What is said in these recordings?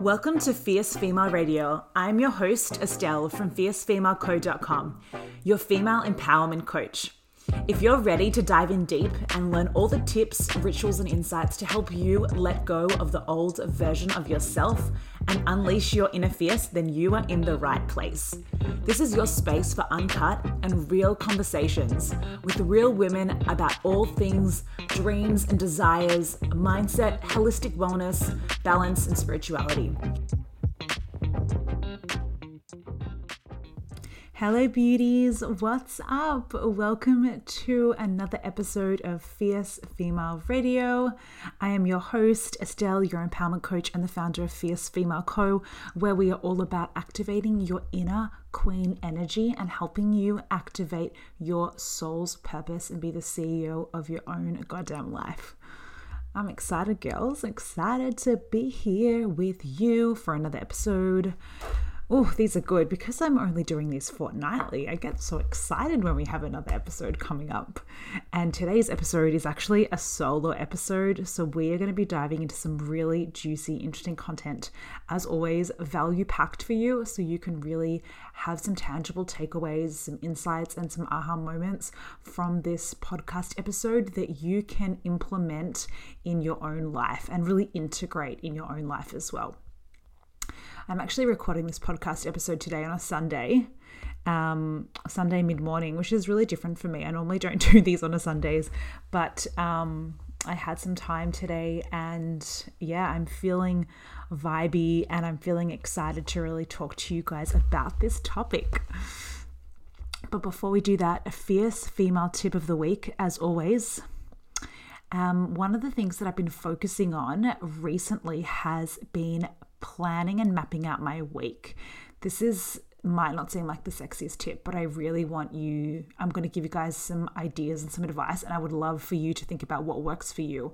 Welcome to Fierce Female Radio. I'm your host, Estelle from fiercefemaleco.com, your female empowerment coach. If you're ready to dive in deep and learn all the tips, rituals, and insights to help you let go of the old version of yourself and unleash your inner fierce, then you are in the right place. This is your space for uncut and real conversations with real women about all things dreams and desires, mindset, holistic wellness, balance, and spirituality. Hello, beauties. What's up? Welcome to another episode of Fierce Female Radio. I am your host, Estelle, your empowerment coach and the founder of Fierce Female Co., where we are all about activating your inner queen energy and helping you activate your soul's purpose and be the CEO of your own goddamn life. I'm excited, girls. Excited to be here with you for another episode oh, these are good because I'm only doing these fortnightly. I get so excited when we have another episode coming up. And today's episode is actually a solo episode. So we are going to be diving into some really juicy, interesting content. As always, value packed for you so you can really have some tangible takeaways, some insights, and some aha moments from this podcast episode that you can implement in your own life and really integrate in your own life as well. I'm actually recording this podcast episode today on a Sunday, um, Sunday mid morning, which is really different for me. I normally don't do these on a Sundays, but um, I had some time today, and yeah, I'm feeling vibey and I'm feeling excited to really talk to you guys about this topic. But before we do that, a fierce female tip of the week, as always. Um, one of the things that I've been focusing on recently has been planning and mapping out my week. This is might not seem like the sexiest tip, but I really want you, I'm going to give you guys some ideas and some advice, and I would love for you to think about what works for you.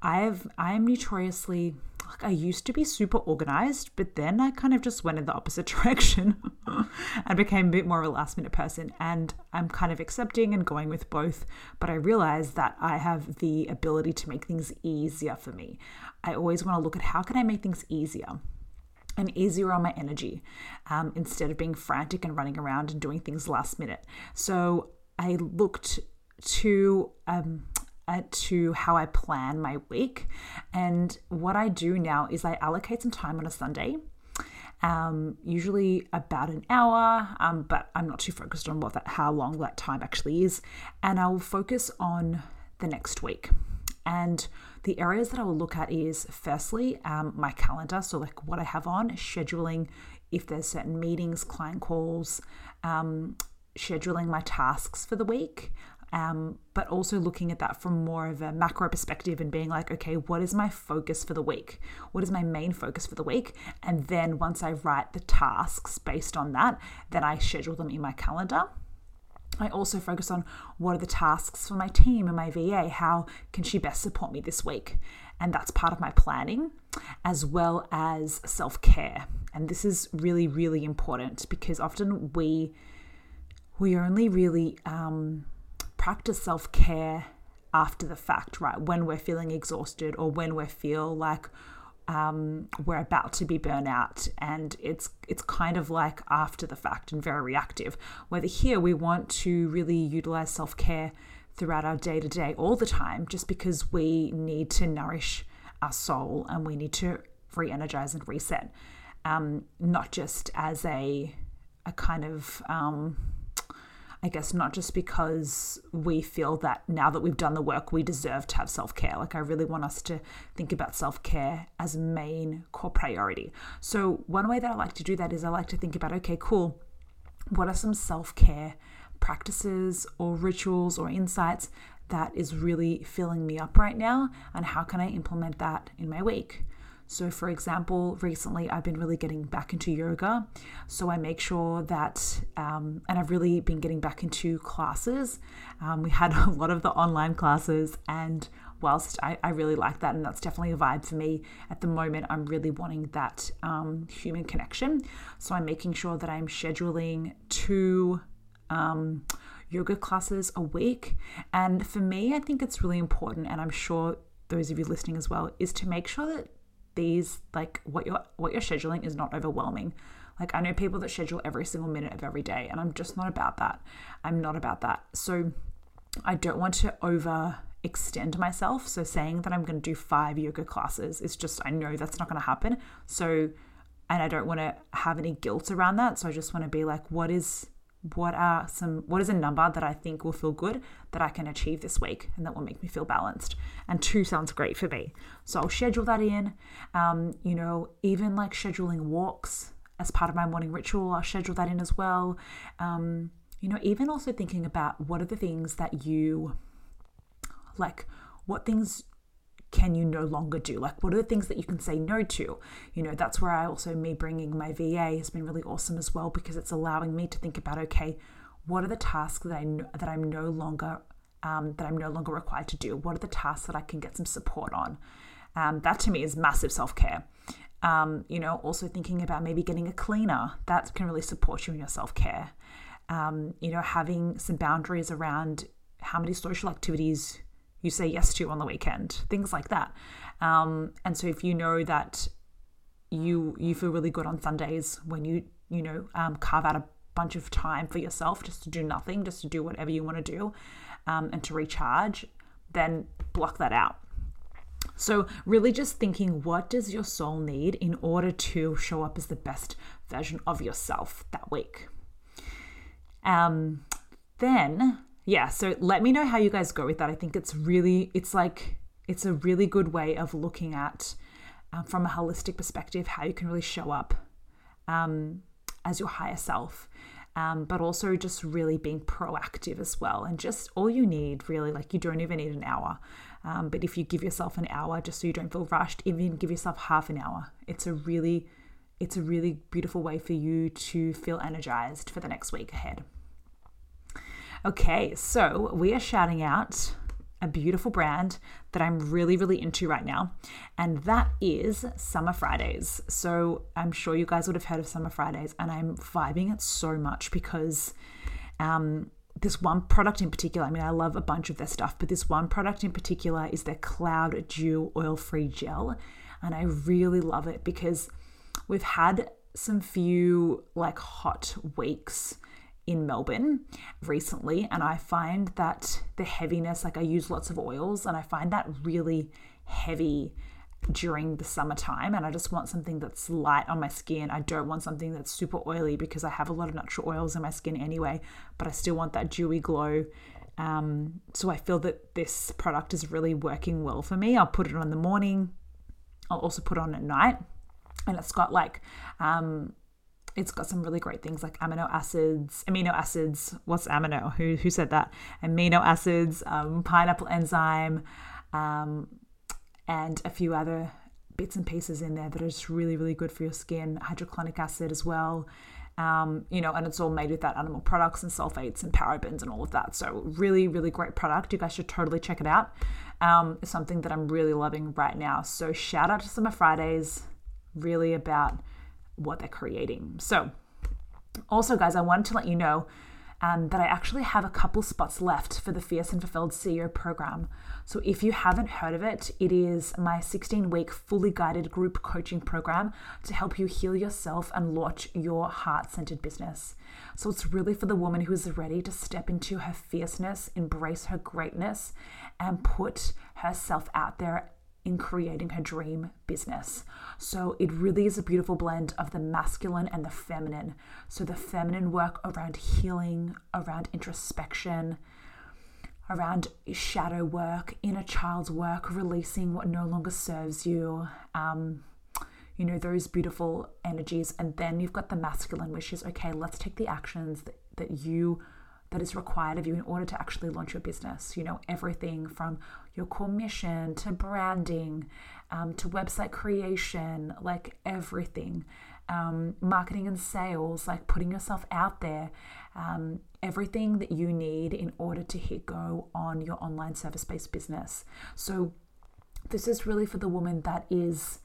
I have, I am notoriously, I used to be super organized, but then I kind of just went in the opposite direction and became a bit more of a last minute person. And I'm kind of accepting and going with both, but I realized that I have the ability to make things easier for me. I always want to look at how can I make things easier? and easier on my energy um, instead of being frantic and running around and doing things last minute. So I looked to um, uh, to how I plan my week, and what I do now is I allocate some time on a Sunday. Um, usually about an hour, um, but I'm not too focused on what that how long that time actually is, and I will focus on the next week. And the areas that I will look at is firstly um, my calendar, so like what I have on, scheduling if there's certain meetings, client calls, um, scheduling my tasks for the week. Um, but also looking at that from more of a macro perspective and being like, okay, what is my focus for the week? What is my main focus for the week? And then once I write the tasks based on that, then I schedule them in my calendar. I also focus on what are the tasks for my team and my VA? How can she best support me this week? And that's part of my planning, as well as self care. And this is really, really important because often we we only really um, practice self care after the fact, right? When we're feeling exhausted or when we feel like um, we're about to be burnt out. And it's it's kind of like after the fact and very reactive. Whether here we want to really utilize self-care throughout our day to day all the time just because we need to nourish our soul and we need to re-energize and reset. Um, not just as a a kind of um, I guess not just because we feel that now that we've done the work, we deserve to have self care. Like, I really want us to think about self care as main core priority. So, one way that I like to do that is I like to think about okay, cool, what are some self care practices or rituals or insights that is really filling me up right now? And how can I implement that in my week? So, for example, recently I've been really getting back into yoga. So, I make sure that, um, and I've really been getting back into classes. Um, we had a lot of the online classes, and whilst I, I, really like that, and that's definitely a vibe for me at the moment, I'm really wanting that um, human connection. So, I'm making sure that I'm scheduling two um, yoga classes a week. And for me, I think it's really important, and I'm sure those of you listening as well, is to make sure that these like what you're what you're scheduling is not overwhelming. Like I know people that schedule every single minute of every day and I'm just not about that. I'm not about that. So I don't want to over extend myself. So saying that I'm going to do 5 yoga classes is just I know that's not going to happen. So and I don't want to have any guilt around that. So I just want to be like what is what are some what is a number that I think will feel good that I can achieve this week and that will make me feel balanced. And two sounds great for me. So I'll schedule that in. Um, you know, even like scheduling walks as part of my morning ritual, I'll schedule that in as well. Um, you know, even also thinking about what are the things that you like, what things can you no longer do? Like, what are the things that you can say no to? You know, that's where I also, me bringing my VA has been really awesome as well because it's allowing me to think about, okay, what are the tasks that I that I'm no longer um, that I'm no longer required to do? What are the tasks that I can get some support on? Um, that to me is massive self care. Um, you know, also thinking about maybe getting a cleaner that can really support you in your self care. Um, you know, having some boundaries around how many social activities you say yes to on the weekend, things like that. Um, and so if you know that you you feel really good on Sundays when you you know um, carve out a bunch of time for yourself just to do nothing, just to do whatever you want to do, um, and to recharge, then block that out. So really just thinking what does your soul need in order to show up as the best version of yourself that week. Um, then yeah, so let me know how you guys go with that. I think it's really, it's like, it's a really good way of looking at, um, from a holistic perspective, how you can really show up um, as your higher self. Um, but also just really being proactive as well. And just all you need, really, like you don't even need an hour. Um, but if you give yourself an hour just so you don't feel rushed, even give yourself half an hour, it's a really, it's a really beautiful way for you to feel energized for the next week ahead. Okay, so we are shouting out a beautiful brand that I'm really, really into right now, and that is Summer Fridays. So I'm sure you guys would have heard of Summer Fridays, and I'm vibing it so much because um, this one product in particular, I mean, I love a bunch of their stuff, but this one product in particular is their Cloud Dew Oil Free Gel, and I really love it because we've had some few like hot weeks in Melbourne recently, and I find that the heaviness, like I use lots of oils, and I find that really heavy during the summertime. And I just want something that's light on my skin. I don't want something that's super oily because I have a lot of natural oils in my skin anyway, but I still want that dewy glow. Um, so I feel that this product is really working well for me. I'll put it on in the morning, I'll also put it on at night. And it's got like um, it's got some really great things like amino acids, amino acids. What's amino? Who who said that? Amino acids, um, pineapple enzyme, um, and a few other bits and pieces in there that are just really really good for your skin. Hyaluronic acid as well. Um, you know, and it's all made with that animal products and sulfates and parabens and all of that. So really really great product. You guys should totally check it out. Um, it's something that I'm really loving right now. So shout out to Summer Fridays. Really about what they're creating. So, also, guys, I wanted to let you know um, that I actually have a couple spots left for the Fierce and Fulfilled CEO program. So, if you haven't heard of it, it is my 16 week fully guided group coaching program to help you heal yourself and launch your heart centered business. So, it's really for the woman who is ready to step into her fierceness, embrace her greatness, and put herself out there in creating her dream business. So it really is a beautiful blend of the masculine and the feminine. So the feminine work around healing, around introspection, around shadow work, inner child's work, releasing what no longer serves you. Um, you know, those beautiful energies. And then you've got the masculine, which is okay, let's take the actions that, that you that is required of you in order to actually launch your business. You know, everything from your core mission to branding um, to website creation, like everything. Um, marketing and sales, like putting yourself out there, um, everything that you need in order to hit go on your online service based business. So, this is really for the woman that is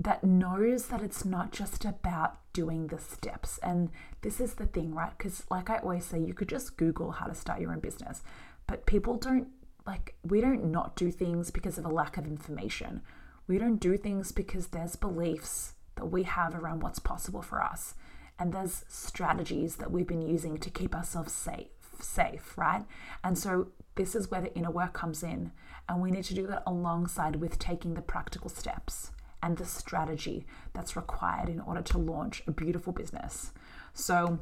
that knows that it's not just about doing the steps. And this is the thing, right? Because, like I always say, you could just Google how to start your own business, but people don't like, we don't not do things because of a lack of information. We don't do things because there's beliefs that we have around what's possible for us. And there's strategies that we've been using to keep ourselves safe, safe, right? And so this is where the inner work comes in. And we need to do that alongside with taking the practical steps and the strategy that's required in order to launch a beautiful business. So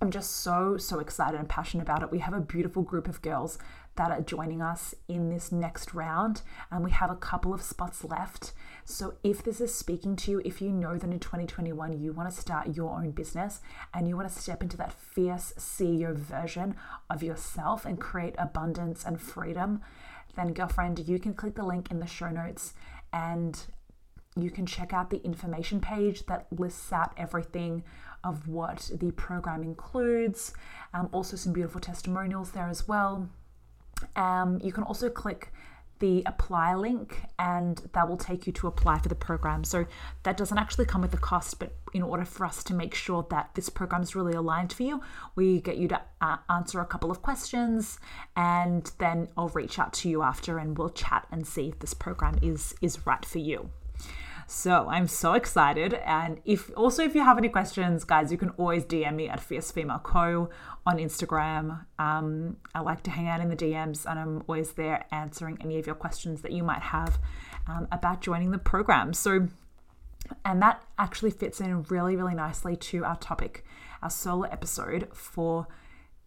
I'm just so, so excited and passionate about it. We have a beautiful group of girls that are joining us in this next round, and we have a couple of spots left. So, if this is speaking to you, if you know that in 2021 you want to start your own business and you want to step into that fierce CEO version of yourself and create abundance and freedom, then, girlfriend, you can click the link in the show notes and you can check out the information page that lists out everything of what the program includes. Um, also, some beautiful testimonials there as well. Um, you can also click the apply link and that will take you to apply for the program. So that doesn't actually come with a cost, but in order for us to make sure that this program is really aligned for you, we get you to uh, answer a couple of questions and then I'll reach out to you after and we'll chat and see if this program is is right for you. So I'm so excited. And if also if you have any questions, guys, you can always DM me at Fierce Female Co on Instagram. Um, I like to hang out in the DMs, and I'm always there answering any of your questions that you might have um, about joining the program. So. And that actually fits in really, really nicely to our topic, our solo episode for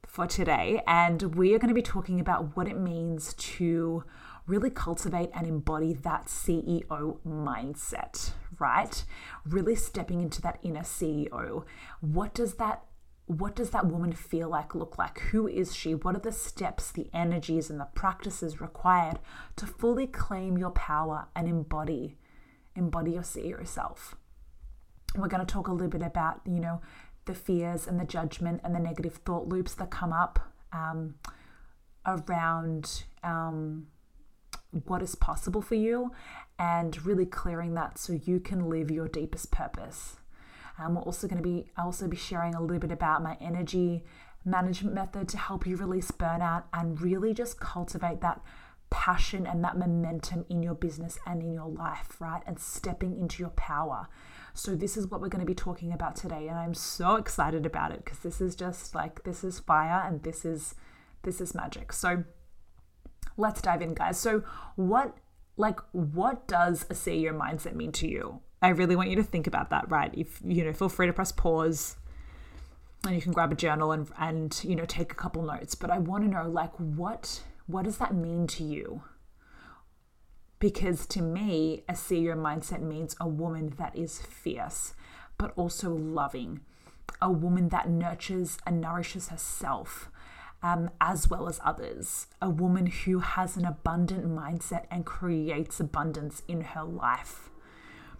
for today. And we are going to be talking about what it means to really cultivate and embody that CEO mindset, right? Really stepping into that inner CEO. What does that what does that woman feel like look like? Who is she? What are the steps, the energies and the practices required to fully claim your power and embody embody your CEO self? We're going to talk a little bit about, you know, the fears and the judgment and the negative thought loops that come up um, around um, what is possible for you and really clearing that so you can live your deepest purpose. Um, we're also going to be I'll also be sharing a little bit about my energy management method to help you release burnout and really just cultivate that passion and that momentum in your business and in your life, right? And stepping into your power. So this is what we're going to be talking about today and I'm so excited about it because this is just like this is fire and this is this is magic. So let's dive in, guys. So, what like what does a CEO mindset mean to you? I really want you to think about that, right? If you know, feel free to press pause and you can grab a journal and and you know, take a couple notes, but I want to know like what what does that mean to you? Because to me, a CEO mindset means a woman that is fierce, but also loving, a woman that nurtures and nourishes herself, um, as well as others. A woman who has an abundant mindset and creates abundance in her life.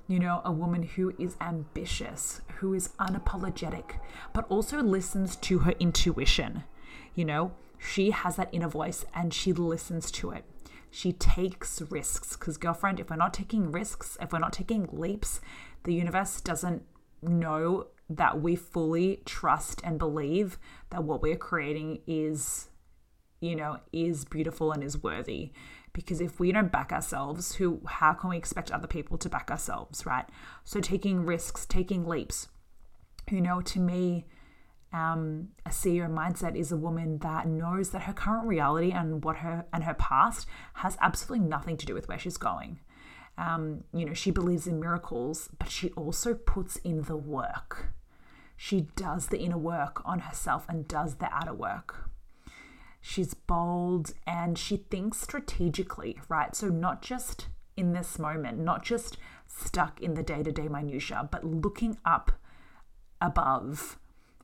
You know, a woman who is ambitious, who is unapologetic, but also listens to her intuition. You know, she has that inner voice and she listens to it. She takes risks because, girlfriend, if we're not taking risks, if we're not taking leaps, the universe doesn't know that we fully trust and believe that what we're creating is you know is beautiful and is worthy. Because if we don't back ourselves who how can we expect other people to back ourselves right? So taking risks taking leaps. You know to me um, a CEO mindset is a woman that knows that her current reality and what her and her past has absolutely nothing to do with where she's going. Um, you know, she believes in miracles, but she also puts in the work she does the inner work on herself and does the outer work. She's bold and she thinks strategically, right? So, not just in this moment, not just stuck in the day to day minutiae, but looking up above,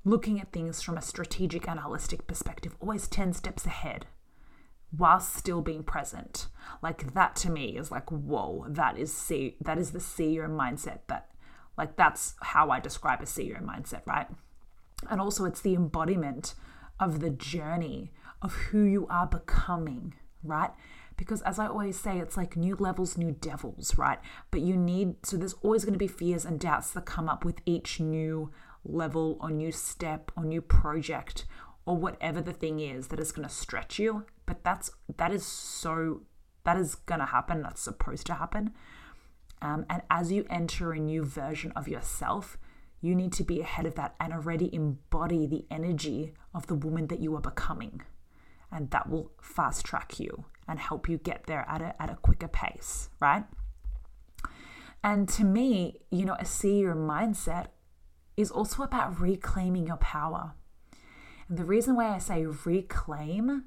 looking at things from a strategic and holistic perspective, always 10 steps ahead whilst still being present. Like that to me is like, whoa, that is see that is the CEO mindset that like that's how I describe a CEO mindset, right? And also, it's the embodiment of the journey of who you are becoming, right? Because as I always say, it's like new levels, new devils, right? But you need, so there's always going to be fears and doubts that come up with each new level or new step or new project or whatever the thing is that is going to stretch you. But that's, that is so, that is going to happen. That's supposed to happen. Um, and as you enter a new version of yourself, you need to be ahead of that and already embody the energy of the woman that you are becoming. And that will fast track you and help you get there at a, at a quicker pace, right? And to me, you know, a CEO mindset is also about reclaiming your power. And the reason why I say reclaim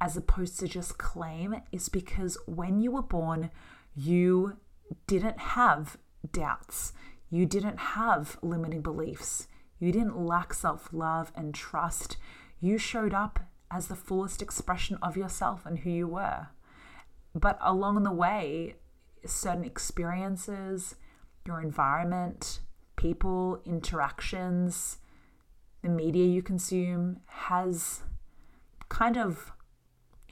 as opposed to just claim is because when you were born, you didn't have doubts. You didn't have limiting beliefs. You didn't lack self love and trust. You showed up as the fullest expression of yourself and who you were. But along the way, certain experiences, your environment, people, interactions, the media you consume has kind of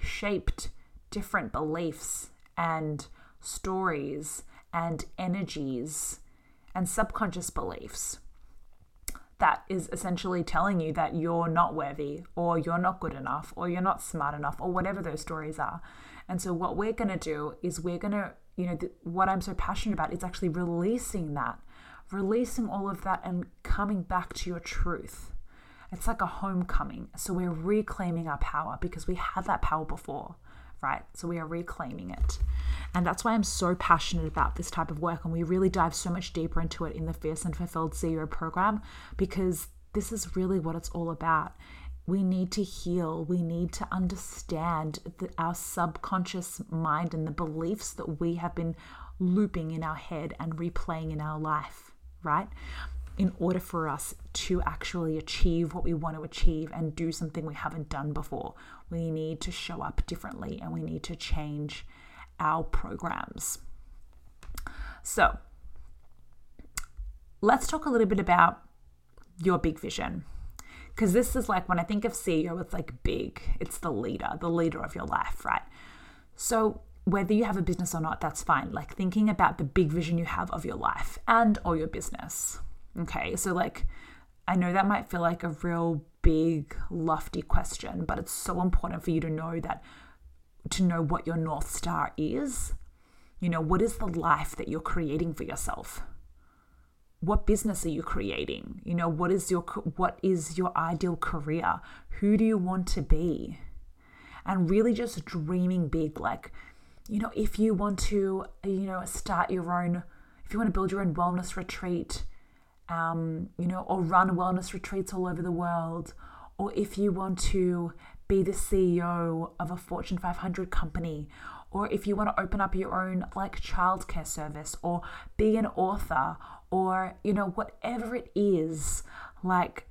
shaped different beliefs and stories and energies and subconscious beliefs that is essentially telling you that you're not worthy or you're not good enough or you're not smart enough or whatever those stories are. And so, what we're going to do is we're going to, you know, th- what I'm so passionate about is actually releasing that, releasing all of that and coming back to your truth. It's like a homecoming. So, we're reclaiming our power because we had that power before right? So we are reclaiming it. And that's why I'm so passionate about this type of work. And we really dive so much deeper into it in the Fierce and Fulfilled CEO program because this is really what it's all about. We need to heal. We need to understand the, our subconscious mind and the beliefs that we have been looping in our head and replaying in our life, right? in order for us to actually achieve what we want to achieve and do something we haven't done before. We need to show up differently and we need to change our programs. So, let's talk a little bit about your big vision. Because this is like when I think of CEO, it's like big, it's the leader, the leader of your life, right? So, whether you have a business or not, that's fine. Like thinking about the big vision you have of your life and or your business. Okay, so like I know that might feel like a real big, lofty question, but it's so important for you to know that to know what your North Star is. You know, what is the life that you're creating for yourself? What business are you creating? You know, what is your what is your ideal career? Who do you want to be? And really just dreaming big like you know, if you want to, you know, start your own if you want to build your own wellness retreat, um, you know, or run wellness retreats all over the world, or if you want to be the CEO of a Fortune 500 company, or if you want to open up your own like childcare service, or be an author, or you know, whatever it is, like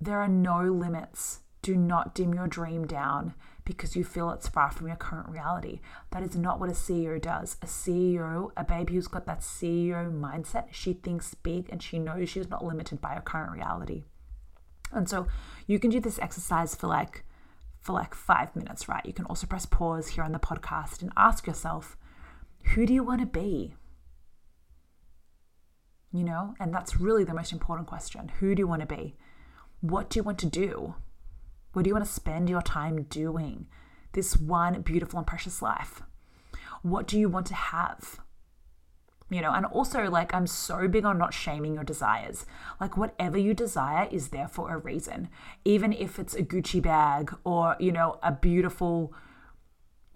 there are no limits. Do not dim your dream down because you feel it's far from your current reality. That is not what a CEO does. A CEO, a baby who's got that CEO mindset, she thinks big and she knows she's not limited by her current reality. And so you can do this exercise for like for like 5 minutes, right? You can also press pause here on the podcast and ask yourself, who do you want to be? You know, and that's really the most important question. Who do you want to be? What do you want to do? What do you want to spend your time doing this one beautiful and precious life? What do you want to have? You know, and also, like, I'm so big on not shaming your desires. Like, whatever you desire is there for a reason. Even if it's a Gucci bag or, you know, a beautiful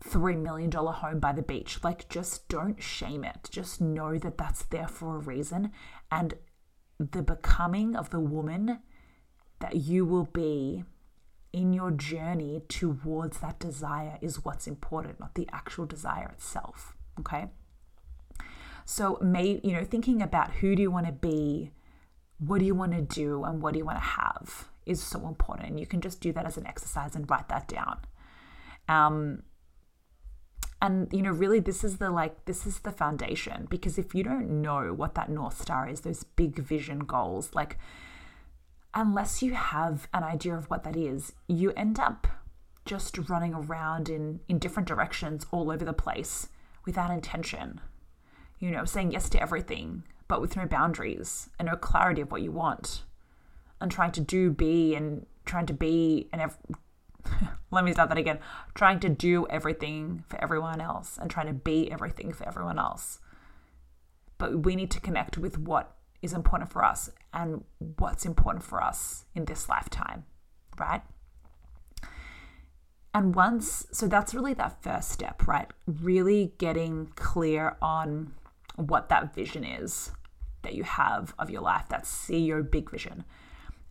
$3 million home by the beach. Like, just don't shame it. Just know that that's there for a reason. And the becoming of the woman that you will be in your journey towards that desire is what's important, not the actual desire itself. Okay. So, may you know, thinking about who do you want to be, what do you want to do, and what do you want to have is so important. You can just do that as an exercise and write that down. Um, and you know, really, this is the like this is the foundation because if you don't know what that north star is, those big vision goals, like unless you have an idea of what that is, you end up just running around in, in different directions all over the place without intention. You know, saying yes to everything, but with no boundaries and no clarity of what you want. And trying to do, be, and trying to be, and ev- let me start that again. Trying to do everything for everyone else and trying to be everything for everyone else. but we need to connect with what is important for us and what's important for us in this lifetime, right? And once, so that's really that first step, right? Really getting clear on what that vision is that you have of your life, that see your big vision.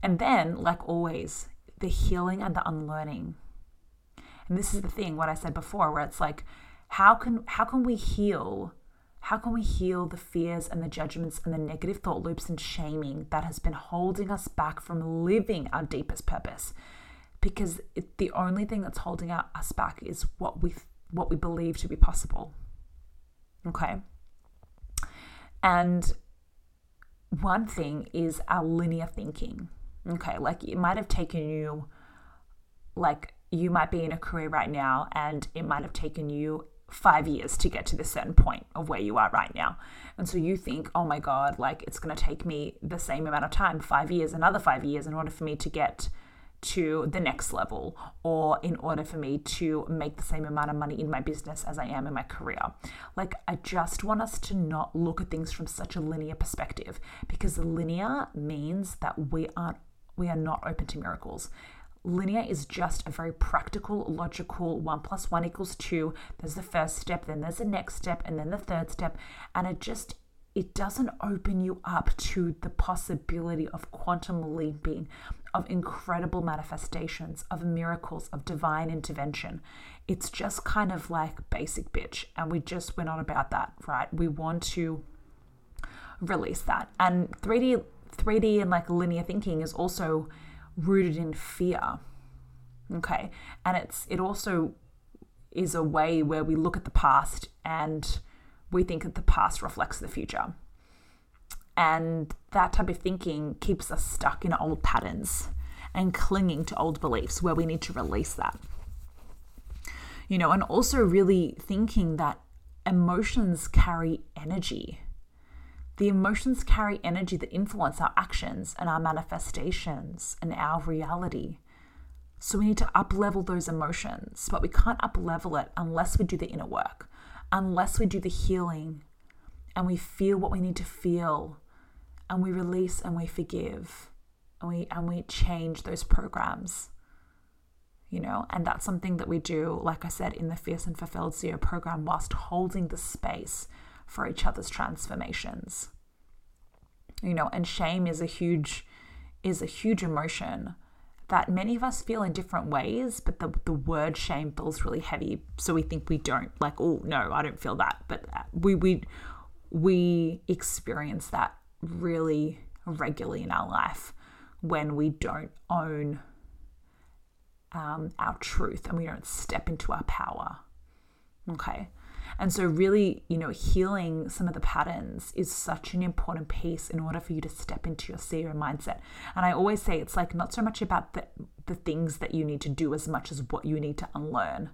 And then, like always, the healing and the unlearning. And this is the thing, what I said before, where it's like, how can how can we heal? How can we heal the fears and the judgments and the negative thought loops and shaming that has been holding us back from living our deepest purpose? because it, the only thing that's holding us back is what we what we believe to be possible. Okay. And one thing is our linear thinking. Okay, like it might have taken you like you might be in a career right now and it might have taken you five years to get to this certain point of where you are right now. And so you think, oh my God, like it's going to take me the same amount of time, five years, another five years, in order for me to get to the next level or in order for me to make the same amount of money in my business as I am in my career. Like, I just want us to not look at things from such a linear perspective because linear means that we aren't we are not open to miracles. Linear is just a very practical, logical one plus one equals two. There's the first step, then there's the next step, and then the third step. And it just it doesn't open you up to the possibility of quantum leaping, of incredible manifestations, of miracles, of divine intervention. It's just kind of like basic bitch. And we just, we're not about that, right? We want to release that. And 3D, 3D and like linear thinking is also rooted in fear. Okay. And it's, it also is a way where we look at the past and we think that the past reflects the future. And that type of thinking keeps us stuck in old patterns and clinging to old beliefs where we need to release that. You know, and also really thinking that emotions carry energy. The emotions carry energy that influence our actions and our manifestations and our reality. So we need to up level those emotions, but we can't up level it unless we do the inner work unless we do the healing and we feel what we need to feel and we release and we forgive and we and we change those programs you know and that's something that we do like i said in the fierce and fulfilled ceo program whilst holding the space for each other's transformations you know and shame is a huge is a huge emotion that many of us feel in different ways, but the, the word shame feels really heavy. So we think we don't like, oh no, I don't feel that. But uh, we we we experience that really regularly in our life when we don't own um, our truth and we don't step into our power. Okay. And so, really, you know, healing some of the patterns is such an important piece in order for you to step into your CEO mindset. And I always say it's like not so much about the, the things that you need to do as much as what you need to unlearn.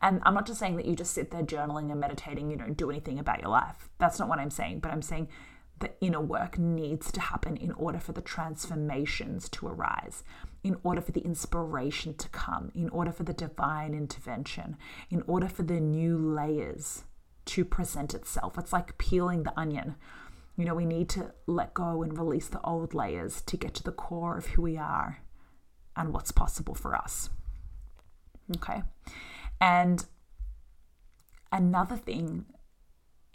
And I'm not just saying that you just sit there journaling and meditating, you don't do anything about your life. That's not what I'm saying. But I'm saying the inner work needs to happen in order for the transformations to arise, in order for the inspiration to come, in order for the divine intervention, in order for the new layers to present itself. It's like peeling the onion. You know, we need to let go and release the old layers to get to the core of who we are and what's possible for us. Okay. And another thing,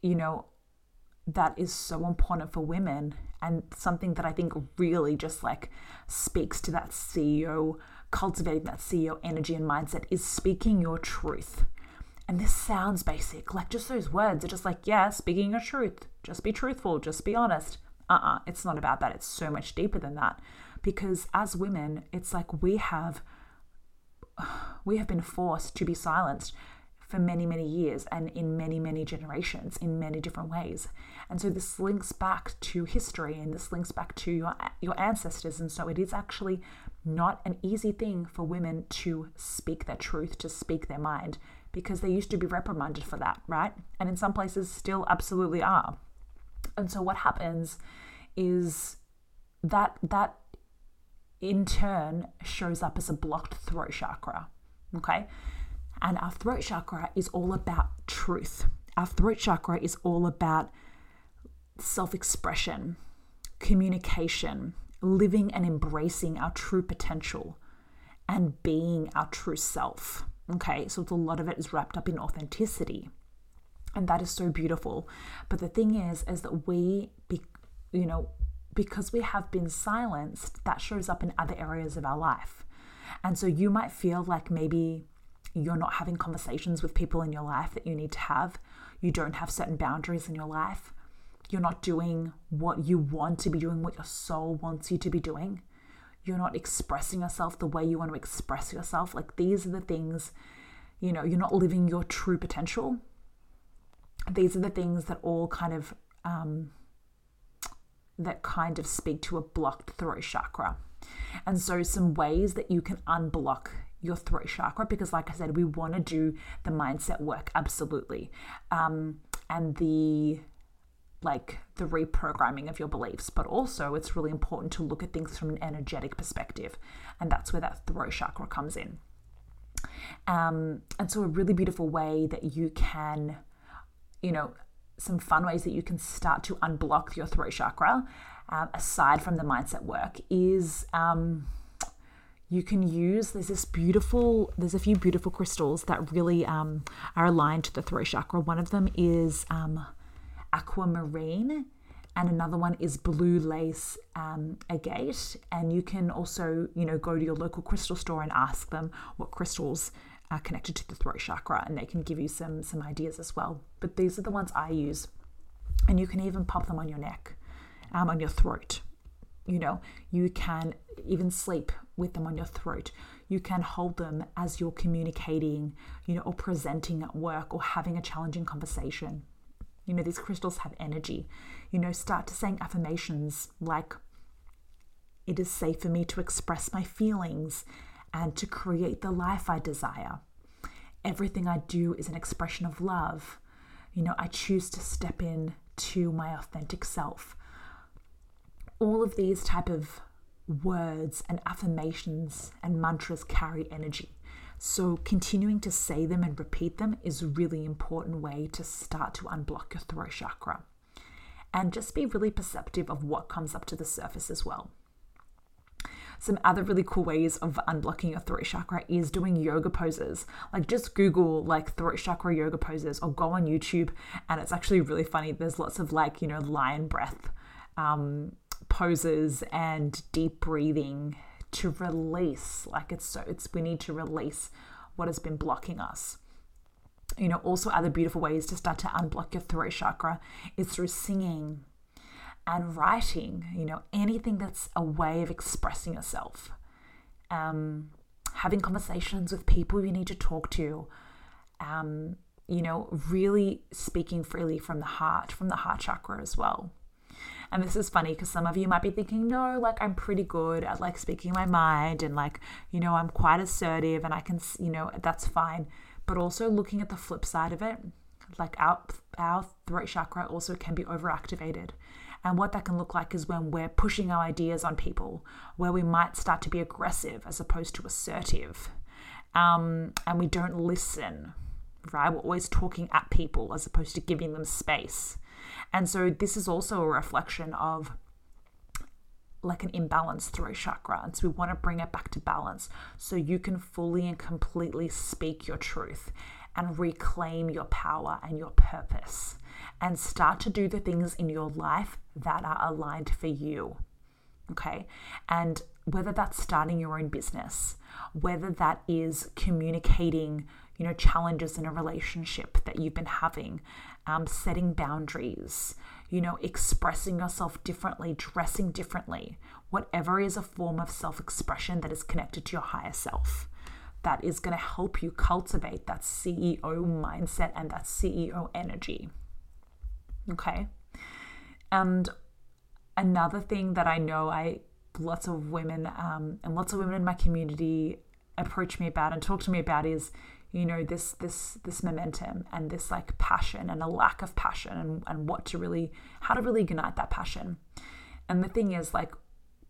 you know, that is so important for women and something that I think really just like speaks to that CEO, cultivating that CEO energy and mindset is speaking your truth. And this sounds basic, like just those words are just like, yeah, speaking your truth, just be truthful, just be honest. Uh uh-uh, uh, it's not about that. It's so much deeper than that. Because as women, it's like we have we have been forced to be silenced for many, many years and in many, many generations in many different ways. And so this links back to history and this links back to your, your ancestors. And so it is actually not an easy thing for women to speak their truth, to speak their mind, because they used to be reprimanded for that, right? And in some places still absolutely are. And so what happens is that that in turn shows up as a blocked throat chakra. Okay. And our throat chakra is all about truth. Our throat chakra is all about self expression, communication, living and embracing our true potential, and being our true self. Okay, so a lot of it is wrapped up in authenticity. And that is so beautiful. But the thing is, is that we, be, you know, because we have been silenced, that shows up in other areas of our life. And so you might feel like maybe you're not having conversations with people in your life that you need to have. You don't have certain boundaries in your life. You're not doing what you want to be doing, what your soul wants you to be doing. You're not expressing yourself the way you want to express yourself. Like these are the things, you know, you're not living your true potential. These are the things that all kind of um, that kind of speak to a blocked throat chakra. And so, some ways that you can unblock your throat chakra because like i said we want to do the mindset work absolutely. Um, and the like the reprogramming of your beliefs but also it's really important to look at things from an energetic perspective and that's where that throat chakra comes in. Um, and so a really beautiful way that you can you know some fun ways that you can start to unblock your throat chakra um, aside from the mindset work is um, you can use there's this beautiful there's a few beautiful crystals that really um, are aligned to the throat chakra. One of them is um, aquamarine and another one is blue lace um, agate. And you can also you know go to your local crystal store and ask them what crystals are connected to the throat chakra and they can give you some some ideas as well. But these are the ones i use. And you can even pop them on your neck um, on your throat you know you can even sleep with them on your throat. You can hold them as you're communicating, you know, or presenting at work or having a challenging conversation. You know, these crystals have energy. You know, start to saying affirmations like, it is safe for me to express my feelings and to create the life I desire. Everything I do is an expression of love. You know, I choose to step in to my authentic self. All of these type of words and affirmations and mantras carry energy. So, continuing to say them and repeat them is a really important way to start to unblock your throat chakra. And just be really perceptive of what comes up to the surface as well. Some other really cool ways of unblocking your throat chakra is doing yoga poses. Like just Google like throat chakra yoga poses or go on YouTube and it's actually really funny. There's lots of like, you know, lion breath um, poses and deep breathing to release like it's so it's we need to release what has been blocking us. You know also other beautiful ways to start to unblock your throat chakra is through singing and writing you know anything that's a way of expressing yourself. Um, having conversations with people you need to talk to um, you know really speaking freely from the heart from the heart chakra as well and this is funny because some of you might be thinking, no, like I'm pretty good at like speaking my mind and like, you know, I'm quite assertive and I can, you know, that's fine. But also looking at the flip side of it, like our, our throat chakra also can be overactivated. And what that can look like is when we're pushing our ideas on people, where we might start to be aggressive as opposed to assertive. Um, and we don't listen, right? We're always talking at people as opposed to giving them space. And so this is also a reflection of like an imbalance throat chakra. And so we want to bring it back to balance so you can fully and completely speak your truth and reclaim your power and your purpose and start to do the things in your life that are aligned for you. Okay. And whether that's starting your own business, whether that is communicating, you know, challenges in a relationship that you've been having, um, setting boundaries, you know, expressing yourself differently, dressing differently, whatever is a form of self expression that is connected to your higher self. That is going to help you cultivate that CEO mindset and that CEO energy. Okay. And another thing that I know I lots of women um, and lots of women in my community approach me about and talk to me about is you know this this this momentum and this like passion and a lack of passion and, and what to really how to really ignite that passion. And the thing is like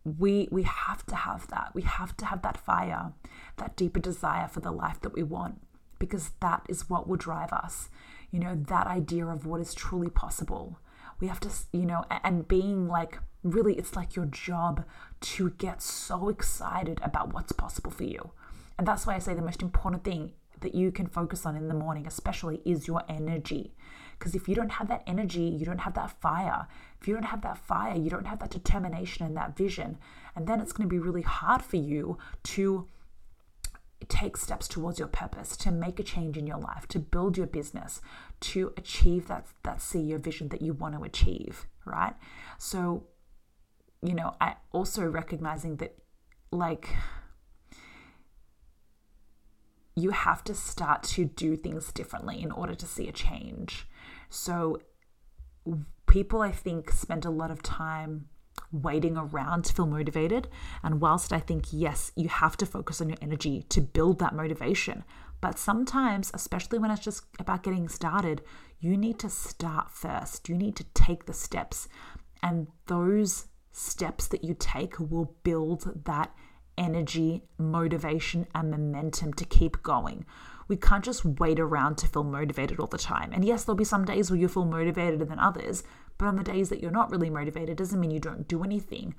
we we have to have that. We have to have that fire that deeper desire for the life that we want because that is what will drive us. You know that idea of what is truly possible. We have to, you know, and being like, really, it's like your job to get so excited about what's possible for you. And that's why I say the most important thing that you can focus on in the morning, especially, is your energy. Because if you don't have that energy, you don't have that fire. If you don't have that fire, you don't have that determination and that vision. And then it's going to be really hard for you to take steps towards your purpose, to make a change in your life, to build your business, to achieve that, that CEO vision that you want to achieve, right? So, you know, I also recognizing that, like, you have to start to do things differently in order to see a change. So, people, I think, spend a lot of time waiting around to feel motivated. And whilst I think, yes, you have to focus on your energy to build that motivation, but sometimes, especially when it's just about getting started, you need to start first. You need to take the steps. And those steps that you take will build that energy, motivation, and momentum to keep going. We can't just wait around to feel motivated all the time. And yes, there'll be some days where you feel motivated than others, but on the days that you're not really motivated, doesn't mean you don't do anything.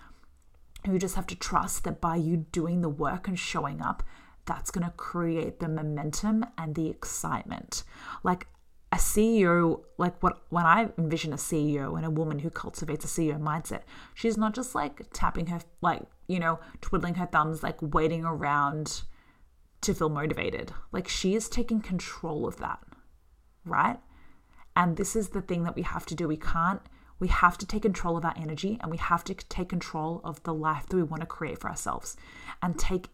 You just have to trust that by you doing the work and showing up, that's going to create the momentum and the excitement. Like a CEO, like what when I envision a CEO and a woman who cultivates a CEO mindset, she's not just like tapping her like, you know, twiddling her thumbs, like waiting around to feel motivated. Like she is taking control of that, right? And this is the thing that we have to do. We can't, we have to take control of our energy and we have to take control of the life that we want to create for ourselves and take,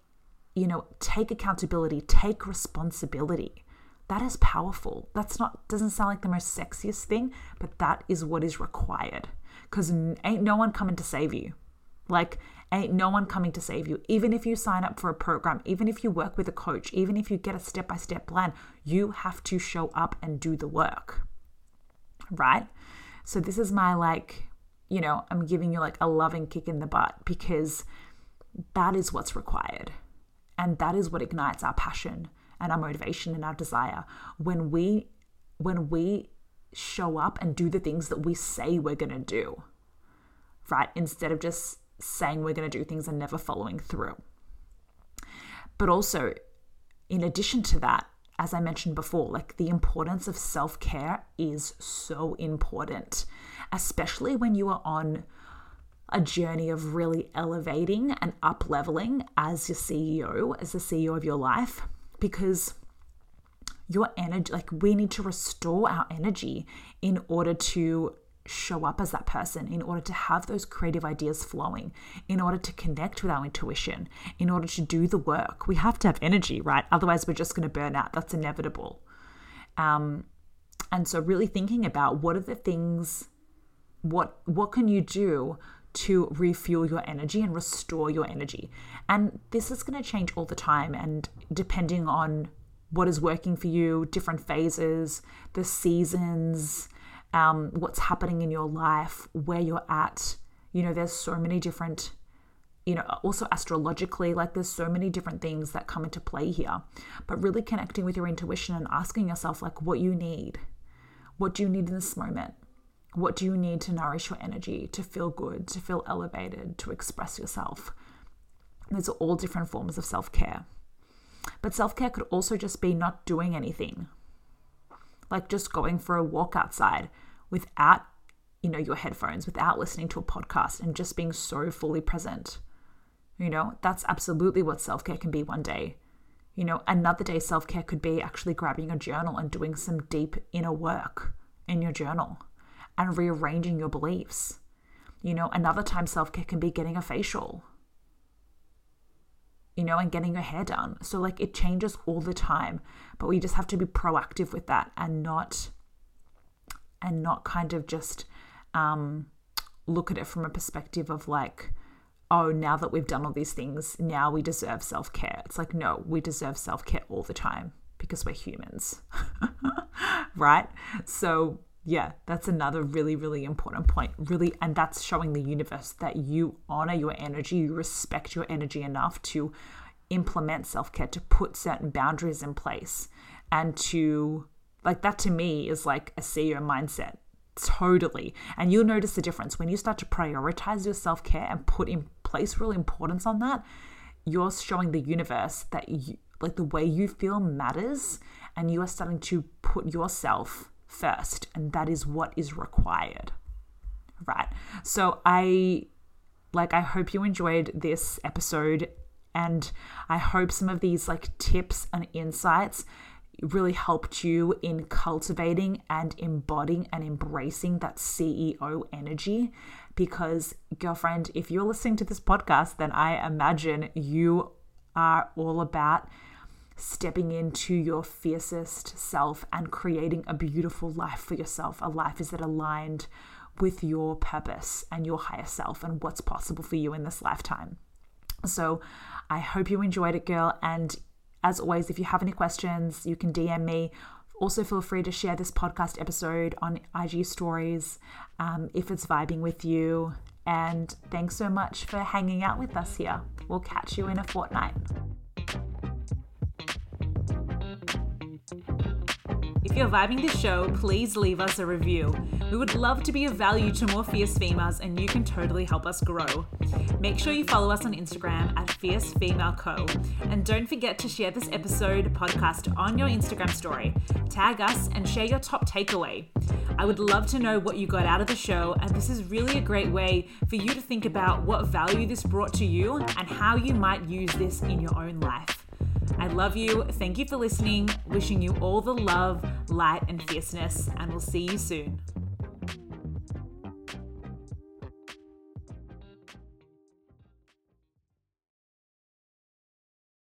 you know, take accountability, take responsibility. That is powerful. That's not, doesn't sound like the most sexiest thing, but that is what is required because ain't no one coming to save you. Like, ain't no one coming to save you. Even if you sign up for a program, even if you work with a coach, even if you get a step by step plan, you have to show up and do the work. Right? So, this is my like, you know, I'm giving you like a loving kick in the butt because that is what's required. And that is what ignites our passion and our motivation and our desire when we when we show up and do the things that we say we're going to do right instead of just saying we're going to do things and never following through. But also, in addition to that, as I mentioned before, like the importance of self care is so important, especially when you are on a journey of really elevating and up leveling as your CEO, as the CEO of your life, because your energy, like we need to restore our energy in order to show up as that person, in order to have those creative ideas flowing, in order to connect with our intuition, in order to do the work. We have to have energy, right? Otherwise, we're just going to burn out. That's inevitable. Um, and so, really thinking about what are the things, what what can you do to refuel your energy and restore your energy? And this is going to change all the time, and depending on what is working for you, different phases, the seasons um, what's happening in your life, where you're at. You know, there's so many different, you know, also astrologically, like there's so many different things that come into play here. But really connecting with your intuition and asking yourself, like, what you need. What do you need in this moment? What do you need to nourish your energy, to feel good, to feel elevated, to express yourself? These are all different forms of self care. But self care could also just be not doing anything, like just going for a walk outside, without you know your headphones without listening to a podcast and just being so fully present. You know that's absolutely what self-care can be one day. You know another day self-care could be actually grabbing a journal and doing some deep inner work in your journal and rearranging your beliefs. You know another time self-care can be getting a facial you know and getting your hair done. So like it changes all the time but we just have to be proactive with that and not and not kind of just um, look at it from a perspective of like, oh, now that we've done all these things, now we deserve self care. It's like, no, we deserve self care all the time because we're humans, right? So, yeah, that's another really, really important point. Really, and that's showing the universe that you honor your energy, you respect your energy enough to implement self care, to put certain boundaries in place, and to like that to me is like a CEO mindset. Totally. And you'll notice the difference when you start to prioritize your self care and put in place real importance on that. You're showing the universe that you, like the way you feel matters, and you are starting to put yourself first, and that is what is required. Right. So I like I hope you enjoyed this episode and I hope some of these like tips and insights really helped you in cultivating and embodying and embracing that CEO energy. Because, girlfriend, if you're listening to this podcast, then I imagine you are all about stepping into your fiercest self and creating a beautiful life for yourself, a life is that aligned with your purpose and your higher self and what's possible for you in this lifetime. So, I hope you enjoyed it, girl. And as always, if you have any questions, you can DM me. Also, feel free to share this podcast episode on IG stories um, if it's vibing with you. And thanks so much for hanging out with us here. We'll catch you in a fortnight. If you're vibing the show, please leave us a review. We would love to be of value to more fierce females, and you can totally help us grow. Make sure you follow us on Instagram at Fierce Female Co. And don't forget to share this episode podcast on your Instagram story. Tag us and share your top takeaway. I would love to know what you got out of the show, and this is really a great way for you to think about what value this brought to you and how you might use this in your own life. I love you. Thank you for listening. Wishing you all the love, light, and fierceness, and we'll see you soon.